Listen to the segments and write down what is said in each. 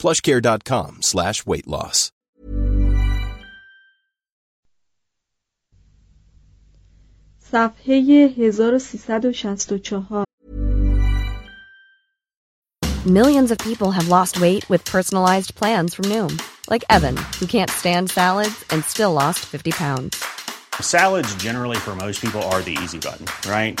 plushcare.com slash weight loss. صفحه 1364 Millions of people have lost weight with personalized plans from Noom, like Evan, who can't stand salads and still lost 50 pounds. Salads, generally, for most people, are the easy button, right?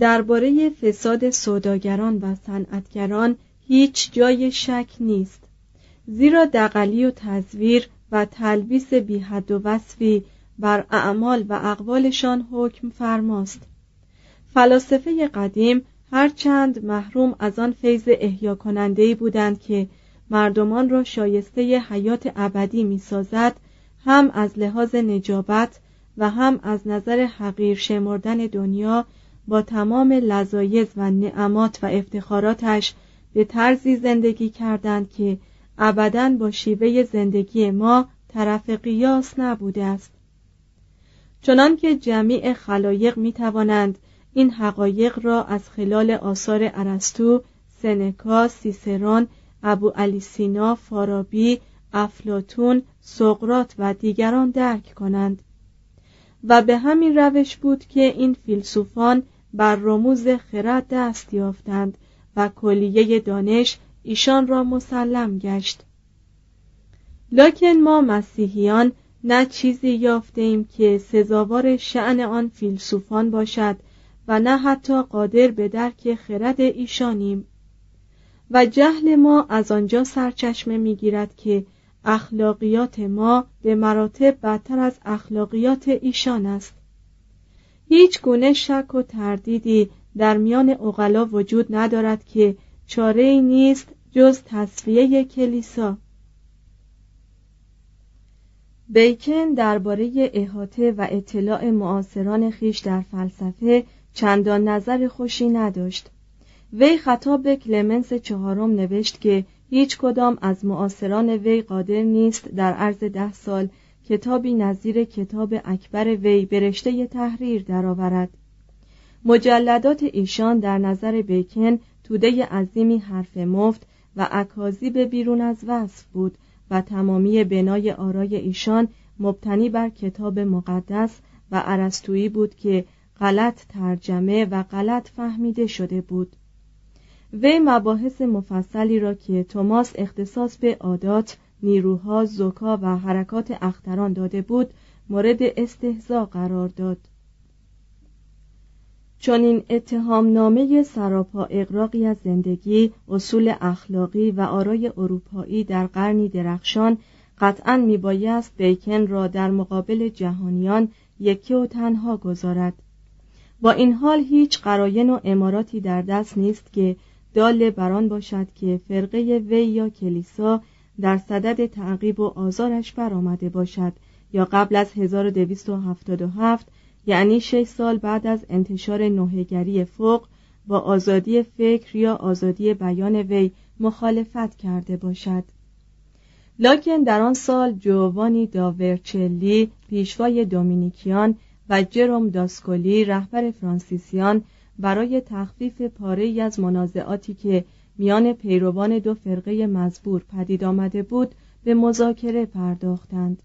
درباره فساد سوداگران و صنعتگران هیچ جای شک نیست. زیرا دقلی و تزویر و تلبیس بی حد و وصفی بر اعمال و اقوالشان حکم فرماست. فلاسفه قدیم هرچند محروم از آن فیض احیا کننده بودند که مردمان را شایسته حیات ابدی می‌سازد هم از لحاظ نجابت و هم از نظر حقیر شمردن دنیا با تمام لذایز و نعمات و افتخاراتش به طرزی زندگی کردند که ابدا با شیوه زندگی ما طرف قیاس نبوده است. چنانکه جمیع خلایق می توانند این حقایق را از خلال آثار ارسطو، سنکا، سیسرون، ابو علی سینا، فارابی، افلاتون، سقرات و دیگران درک کنند. و به همین روش بود که این فیلسوفان بر رموز خرد دست یافتند و کلیه دانش ایشان را مسلم گشت. لکن ما مسیحیان نه چیزی یافته ایم که سزاوار شعن آن فیلسوفان باشد و نه حتی قادر به درک خرد ایشانیم. و جهل ما از آنجا سرچشمه می‌گیرد که اخلاقیات ما به مراتب بدتر از اخلاقیات ایشان است. هیچ گونه شک و تردیدی در میان اقلا وجود ندارد که چاره ای نیست جز تصفیه کلیسا. بیکن درباره احاطه و اطلاع معاصران خیش در فلسفه چندان نظر خوشی نداشت. وی خطاب به کلمنس چهارم نوشت که هیچ کدام از معاصران وی قادر نیست در عرض ده سال کتابی نظیر کتاب اکبر وی به رشته تحریر درآورد. مجلدات ایشان در نظر بیکن توده عظیمی حرف مفت و عکازی به بیرون از وصف بود و تمامی بنای آرای ایشان مبتنی بر کتاب مقدس و عرستویی بود که غلط ترجمه و غلط فهمیده شده بود. وی مباحث مفصلی را که توماس اختصاص به عادات نیروها زکا و حرکات اختران داده بود مورد استهزا قرار داد. چون این اتهام نامه سراپا اقراقی از زندگی اصول اخلاقی و آرای اروپایی در قرنی درخشان قطعا میبایست بیکن را در مقابل جهانیان یکی و تنها گذارد. با این حال هیچ قراین و اماراتی در دست نیست که دال بران باشد که فرقه وی یا کلیسا در صدد تعقیب و آزارش برآمده باشد یا قبل از 1277 یعنی شش سال بعد از انتشار نوهگری فوق با آزادی فکر یا آزادی بیان وی مخالفت کرده باشد. لاکن در آن سال جووانی داورچلی پیشوای دومینیکیان و جروم داسکولی رهبر فرانسیسیان برای تخفیف پاره از منازعاتی که میان پیروان دو فرقه مزبور پدید آمده بود به مذاکره پرداختند.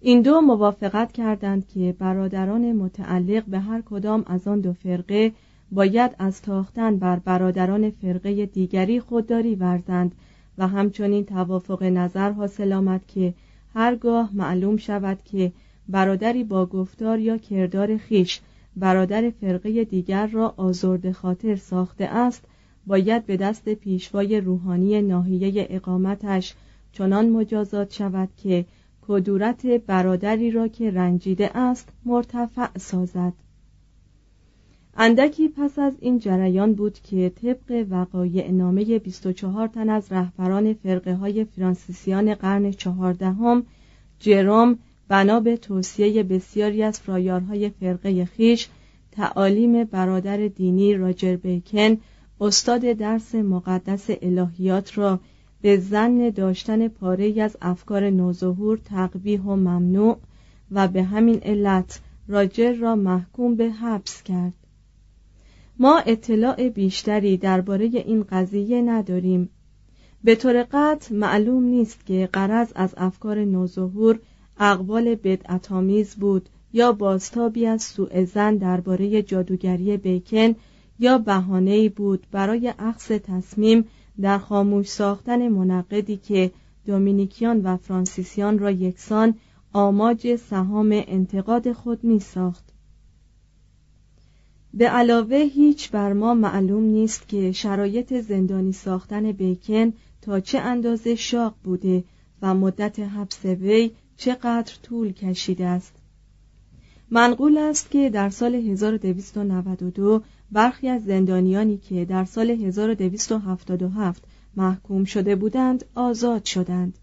این دو موافقت کردند که برادران متعلق به هر کدام از آن دو فرقه باید از تاختن بر برادران فرقه دیگری خودداری ورزند و همچنین توافق نظر حاصل آمد که هرگاه معلوم شود که برادری با گفتار یا کردار خیش برادر فرقه دیگر را آزرد خاطر ساخته است باید به دست پیشوای روحانی ناحیه اقامتش چنان مجازات شود که کدورت برادری را که رنجیده است مرتفع سازد. اندکی پس از این جریان بود که طبق وقایع نامه 24 تن از رهبران فرقه های فرانسیسیان قرن چهاردهم جروم بنا به توصیه بسیاری از فرایارهای فرقه خیش تعالیم برادر دینی راجر بیکن استاد درس مقدس الهیات را به زن داشتن پاره از افکار نوظهور تقبیح و ممنوع و به همین علت راجر را محکوم به حبس کرد. ما اطلاع بیشتری درباره این قضیه نداریم. به طور قطع معلوم نیست که قرض از افکار نوظهور اقوال بدعتامیز بود یا بازتابی از سوء زن درباره جادوگری بیکن یا بهانه‌ای بود برای اخذ تصمیم در خاموش ساختن منقدی که دومینیکیان و فرانسیسیان را یکسان آماج سهام انتقاد می میساخت. به علاوه هیچ بر ما معلوم نیست که شرایط زندانی ساختن بیکن تا چه اندازه شاق بوده و مدت حبس وی چقدر طول کشیده است. منقول است که در سال 1292 برخی از زندانیانی که در سال 1277 محکوم شده بودند آزاد شدند.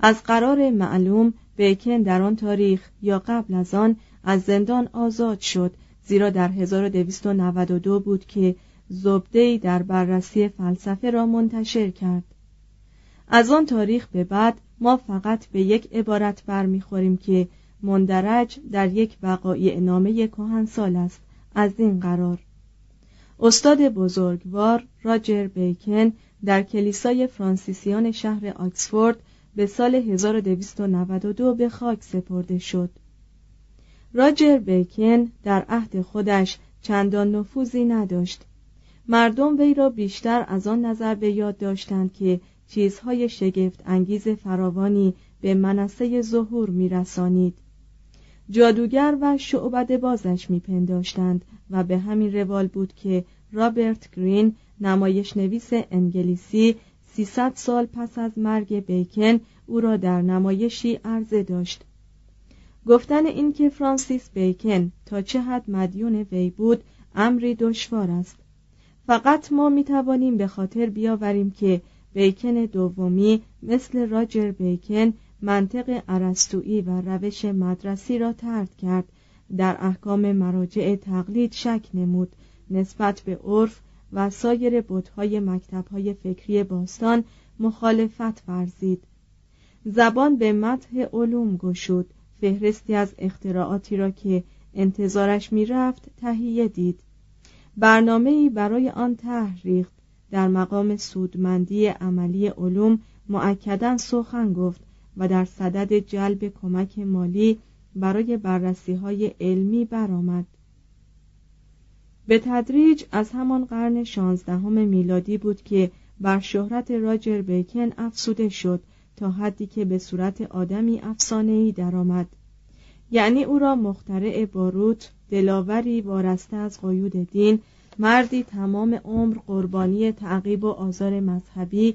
از قرار معلوم بیکن در آن تاریخ یا قبل از آن از زندان آزاد شد زیرا در 1292 بود که زبدهی در بررسی فلسفه را منتشر کرد. از آن تاریخ به بعد ما فقط به یک عبارت برمیخوریم که مندرج در یک وقایع نامه کهنسال است. از این قرار استاد بزرگوار راجر بیکن در کلیسای فرانسیسیان شهر آکسفورد به سال 1292 به خاک سپرده شد. راجر بیکن در عهد خودش چندان نفوذی نداشت. مردم وی را بیشتر از آن نظر به یاد داشتند که چیزهای شگفت انگیز فراوانی به منصه ظهور میرسانید. جادوگر و شعبد بازش میپنداشتند و به همین روال بود که رابرت گرین نمایش نویس انگلیسی 300 سال پس از مرگ بیکن او را در نمایشی عرضه داشت. گفتن اینکه فرانسیس بیکن تا چه حد مدیون وی بود امری دشوار است. فقط ما می توانیم به خاطر بیاوریم که بیکن دومی مثل راجر بیکن منطق ارسطویی و روش مدرسی را ترد کرد. در احکام مراجع تقلید شک نمود. نسبت به عرف و سایر بودهای مکتبهای فکری باستان مخالفت ورزید. زبان به مدح علوم گشود. فهرستی از اختراعاتی را که انتظارش می‌رفت تهیه دید. برنامه برای آن تحریخت در مقام سودمندی عملی علوم معکدا سخن گفت. و در صدد جلب کمک مالی برای بررسی های علمی برآمد. به تدریج از همان قرن شانزدهم میلادی بود که بر شهرت راجر بیکن افسوده شد تا حدی که به صورت آدمی افسانه‌ای درآمد. یعنی او را مخترع باروت دلاوری وارسته از قیود دین مردی تمام عمر قربانی تعقیب و آزار مذهبی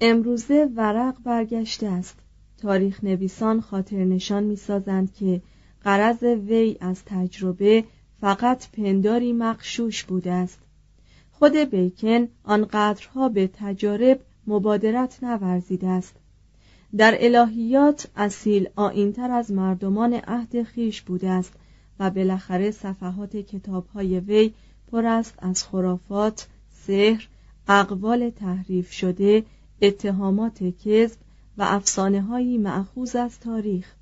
امروزه ورق برگشته است. تاریخ نویسان خاطر نشان می سازند که قرض وی از تجربه فقط پنداری مقشوش بوده است. خود بیکن آنقدرها به تجارب مبادرت نورزیده است. در الهیات اصیل آینتر از مردمان عهد خیش بوده است و بالاخره صفحات کتابهای وی پر است از خرافات، سحر، اقوال تحریف شده، اتهامات کذب و افسانه هایی معخوز از تاریخ.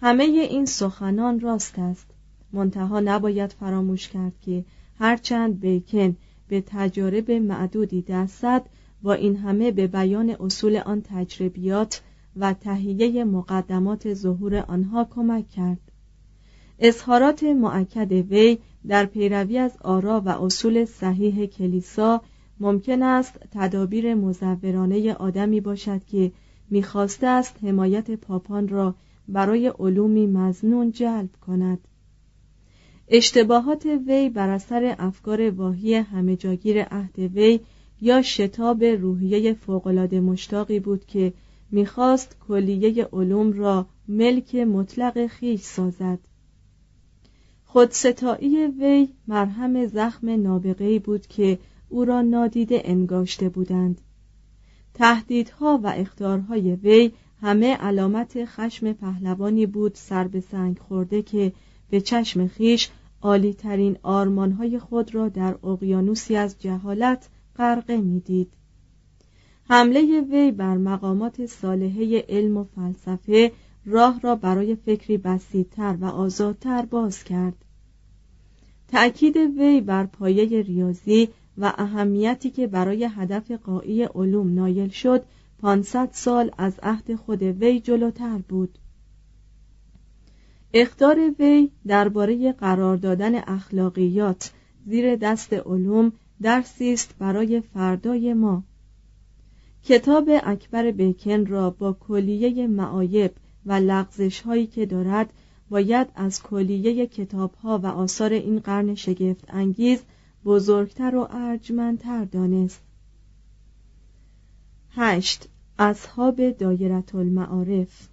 همه این سخنان راست است. منتها نباید فراموش کرد که هرچند بیکن به تجارب معدودی دست با این همه به بیان اصول آن تجربیات و تهیه مقدمات ظهور آنها کمک کرد. اظهارات معکد وی در پیروی از آرا و اصول صحیح کلیسا ممکن است تدابیر مزورانه آدمی باشد که می‌خواسته است حمایت پاپان را برای علومی مزنون جلب کند. اشتباهات وی بر اثر افکار واهی همهجاگیر عهد وی یا شتاب روحیه فوقالعاده مشتاقی بود که می‌خواست کلیه علوم را ملک مطلق خیش سازد. خودستایی وی مرهم زخم نابغه‌ای بود که او را نادیده انگاشته بودند. تهدیدها و اختارهای وی همه علامت خشم پهلوانی بود سر به سنگ خورده که به چشم خیش عالی ترین آرمانهای خود را در اقیانوسی از جهالت غرقه می‌دید. حمله وی بر مقامات صالحه علم و فلسفه راه را برای فکری بسیدتر و آزادتر باز کرد. تأکید وی بر پایه ریاضی و اهمیتی که برای هدف قایی علوم نایل شد پانصد سال از عهد خود وی جلوتر بود. اختار وی درباره قرار دادن اخلاقیات زیر دست علوم درسی است برای فردای ما. کتاب اکبر بیکن را با کلیه معایب و لغزش هایی که دارد باید از کلیه کتاب ها و آثار این قرن شگفت انگیز بزرگتر و ارجمندتر دانست. هشت اصحاب دایرت المعارف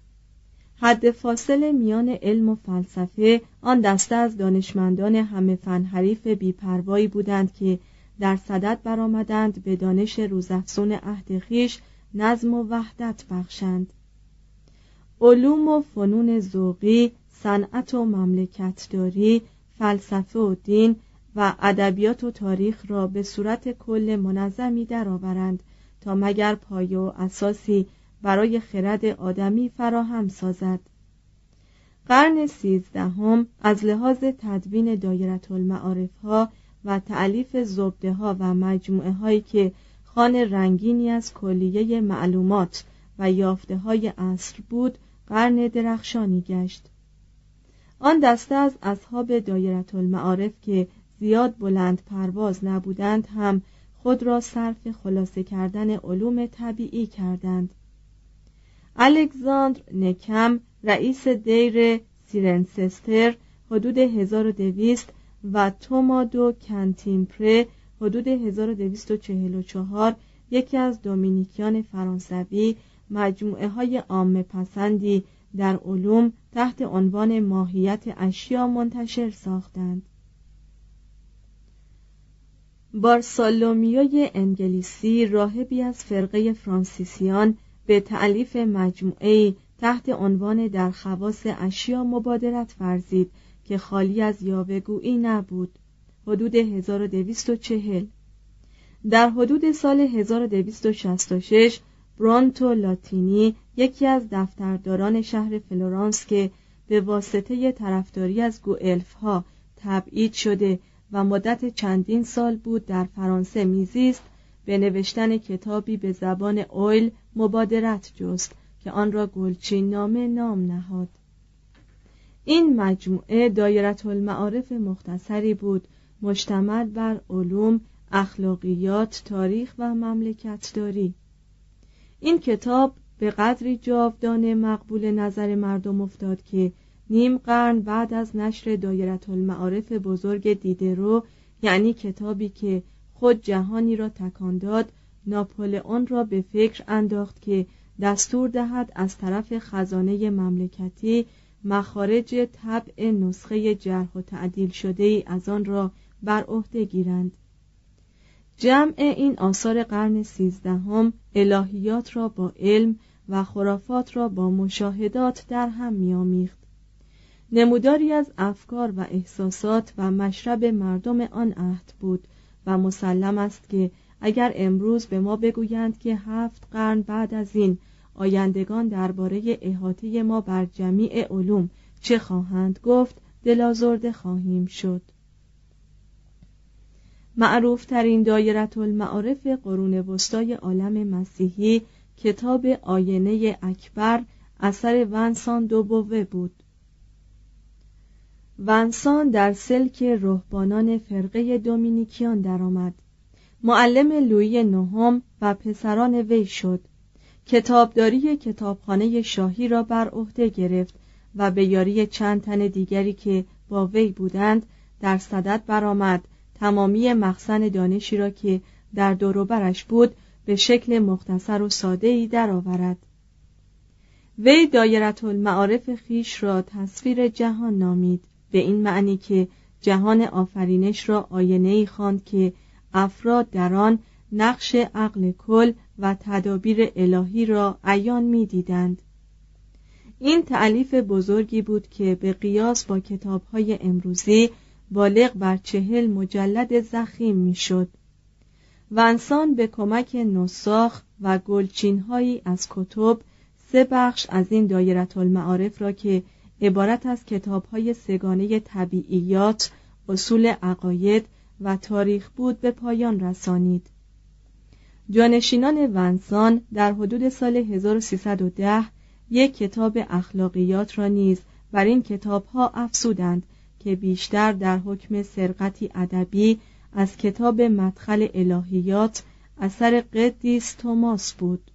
حد فاصل میان علم و فلسفه آن دسته از دانشمندان همه فن حریف بیپروایی بودند که در صدد برآمدند به دانش روزافزون عهد خیش نظم و وحدت بخشند. علوم و فنون ذوقی صنعت و مملکتداری فلسفه و دین و ادبیات و تاریخ را به صورت کل منظمی درآورند تا مگر پایه و اساسی برای خرد آدمی فراهم سازد. قرن سیزدهم از لحاظ تدوین دایرت المعارف ها و تعلیف زبده ها و مجموعه هایی که خان رنگینی از کلیه معلومات و یافته های عصر بود قرن درخشانی گشت. آن دسته از اصحاب دایرت المعارف که زیاد بلند پرواز نبودند هم خود را صرف خلاصه کردن علوم طبیعی کردند. الکساندر نکم رئیس دیر سیرنسستر حدود 1200 و تومادو کنتیمپره حدود 1244 یکی از دومینیکیان فرانسوی مجموعه های عام پسندی در علوم تحت عنوان ماهیت اشیا منتشر ساختند. بارسالومیوی انگلیسی راهبی از فرقه فرانسیسیان به تعلیف مجموعه تحت عنوان در خواص اشیا مبادرت فرزید که خالی از یاوهگویی نبود. حدود 1240 در حدود سال 1266 برانتو لاتینی یکی از دفترداران شهر فلورانس که به واسطه طرفداری از گوئلف ها تبعید شده و مدت چندین سال بود در فرانسه میزیست به نوشتن کتابی به زبان اویل مبادرت جست که آن را گلچین نامه نام نهاد. این مجموعه دایرت المعارف مختصری بود مشتمل بر علوم اخلاقیات تاریخ و مملکتداری. این کتاب به قدری جاودانه مقبول نظر مردم افتاد که نیم قرن بعد از نشر دایرت المعارف بزرگ دیدرو یعنی کتابی که خود جهانی را تکان داد ناپولئون را به فکر انداخت که دستور دهد از طرف خزانه مملکتی مخارج طبع نسخه جرح و تعدیل شده ای از آن را بر عهده گیرند. جمع این آثار قرن سیزدهم الهیات را با علم و خرافات را با مشاهدات در هم میآمیخت. نموداری از افکار و احساسات و مشرب مردم آن عهد بود و مسلم است که اگر امروز به ما بگویند که هفت قرن بعد از این آیندگان درباره احاطه ما بر جمیع علوم چه خواهند گفت دلازرده خواهیم شد. معروف ترین دایرت المعارف قرون وسطای عالم مسیحی کتاب آینه اکبر اثر ونسان دوبوه بود. ونسان در سلک رهبانان فرقه دومینیکیان درآمد. معلم لویی نهم و پسران وی شد. کتابداری کتابخانه شاهی را بر عهده گرفت و به یاری چند تن دیگری که با وی بودند در صدد برآمد. تمامی مخزن دانشی را که در دوروبرش بود به شکل مختصر و ساده ای درآورد. وی دایرت المعارف خیش را تصویر جهان نامید. به این معنی که جهان آفرینش را آینه ای خواند که افراد در آن نقش عقل کل و تدابیر الهی را عیان می‌دیدند. این تعلیف بزرگی بود که به قیاس با کتابهای امروزی بالغ بر چهل مجلد زخیم می‌شد ونسان به کمک نساخ و گلچینهایی از کتب سه بخش از این دایرت المعارف را که عبارت از کتابهای سگانه طبیعیات اصول عقاید و تاریخ بود به پایان رسانید. جانشینان ونسان در حدود سال 1310 یک کتاب اخلاقیات را نیز بر این کتابها افسودند که بیشتر در حکم سرقتی ادبی از کتاب مدخل الهیات اثر قدیس توماس بود.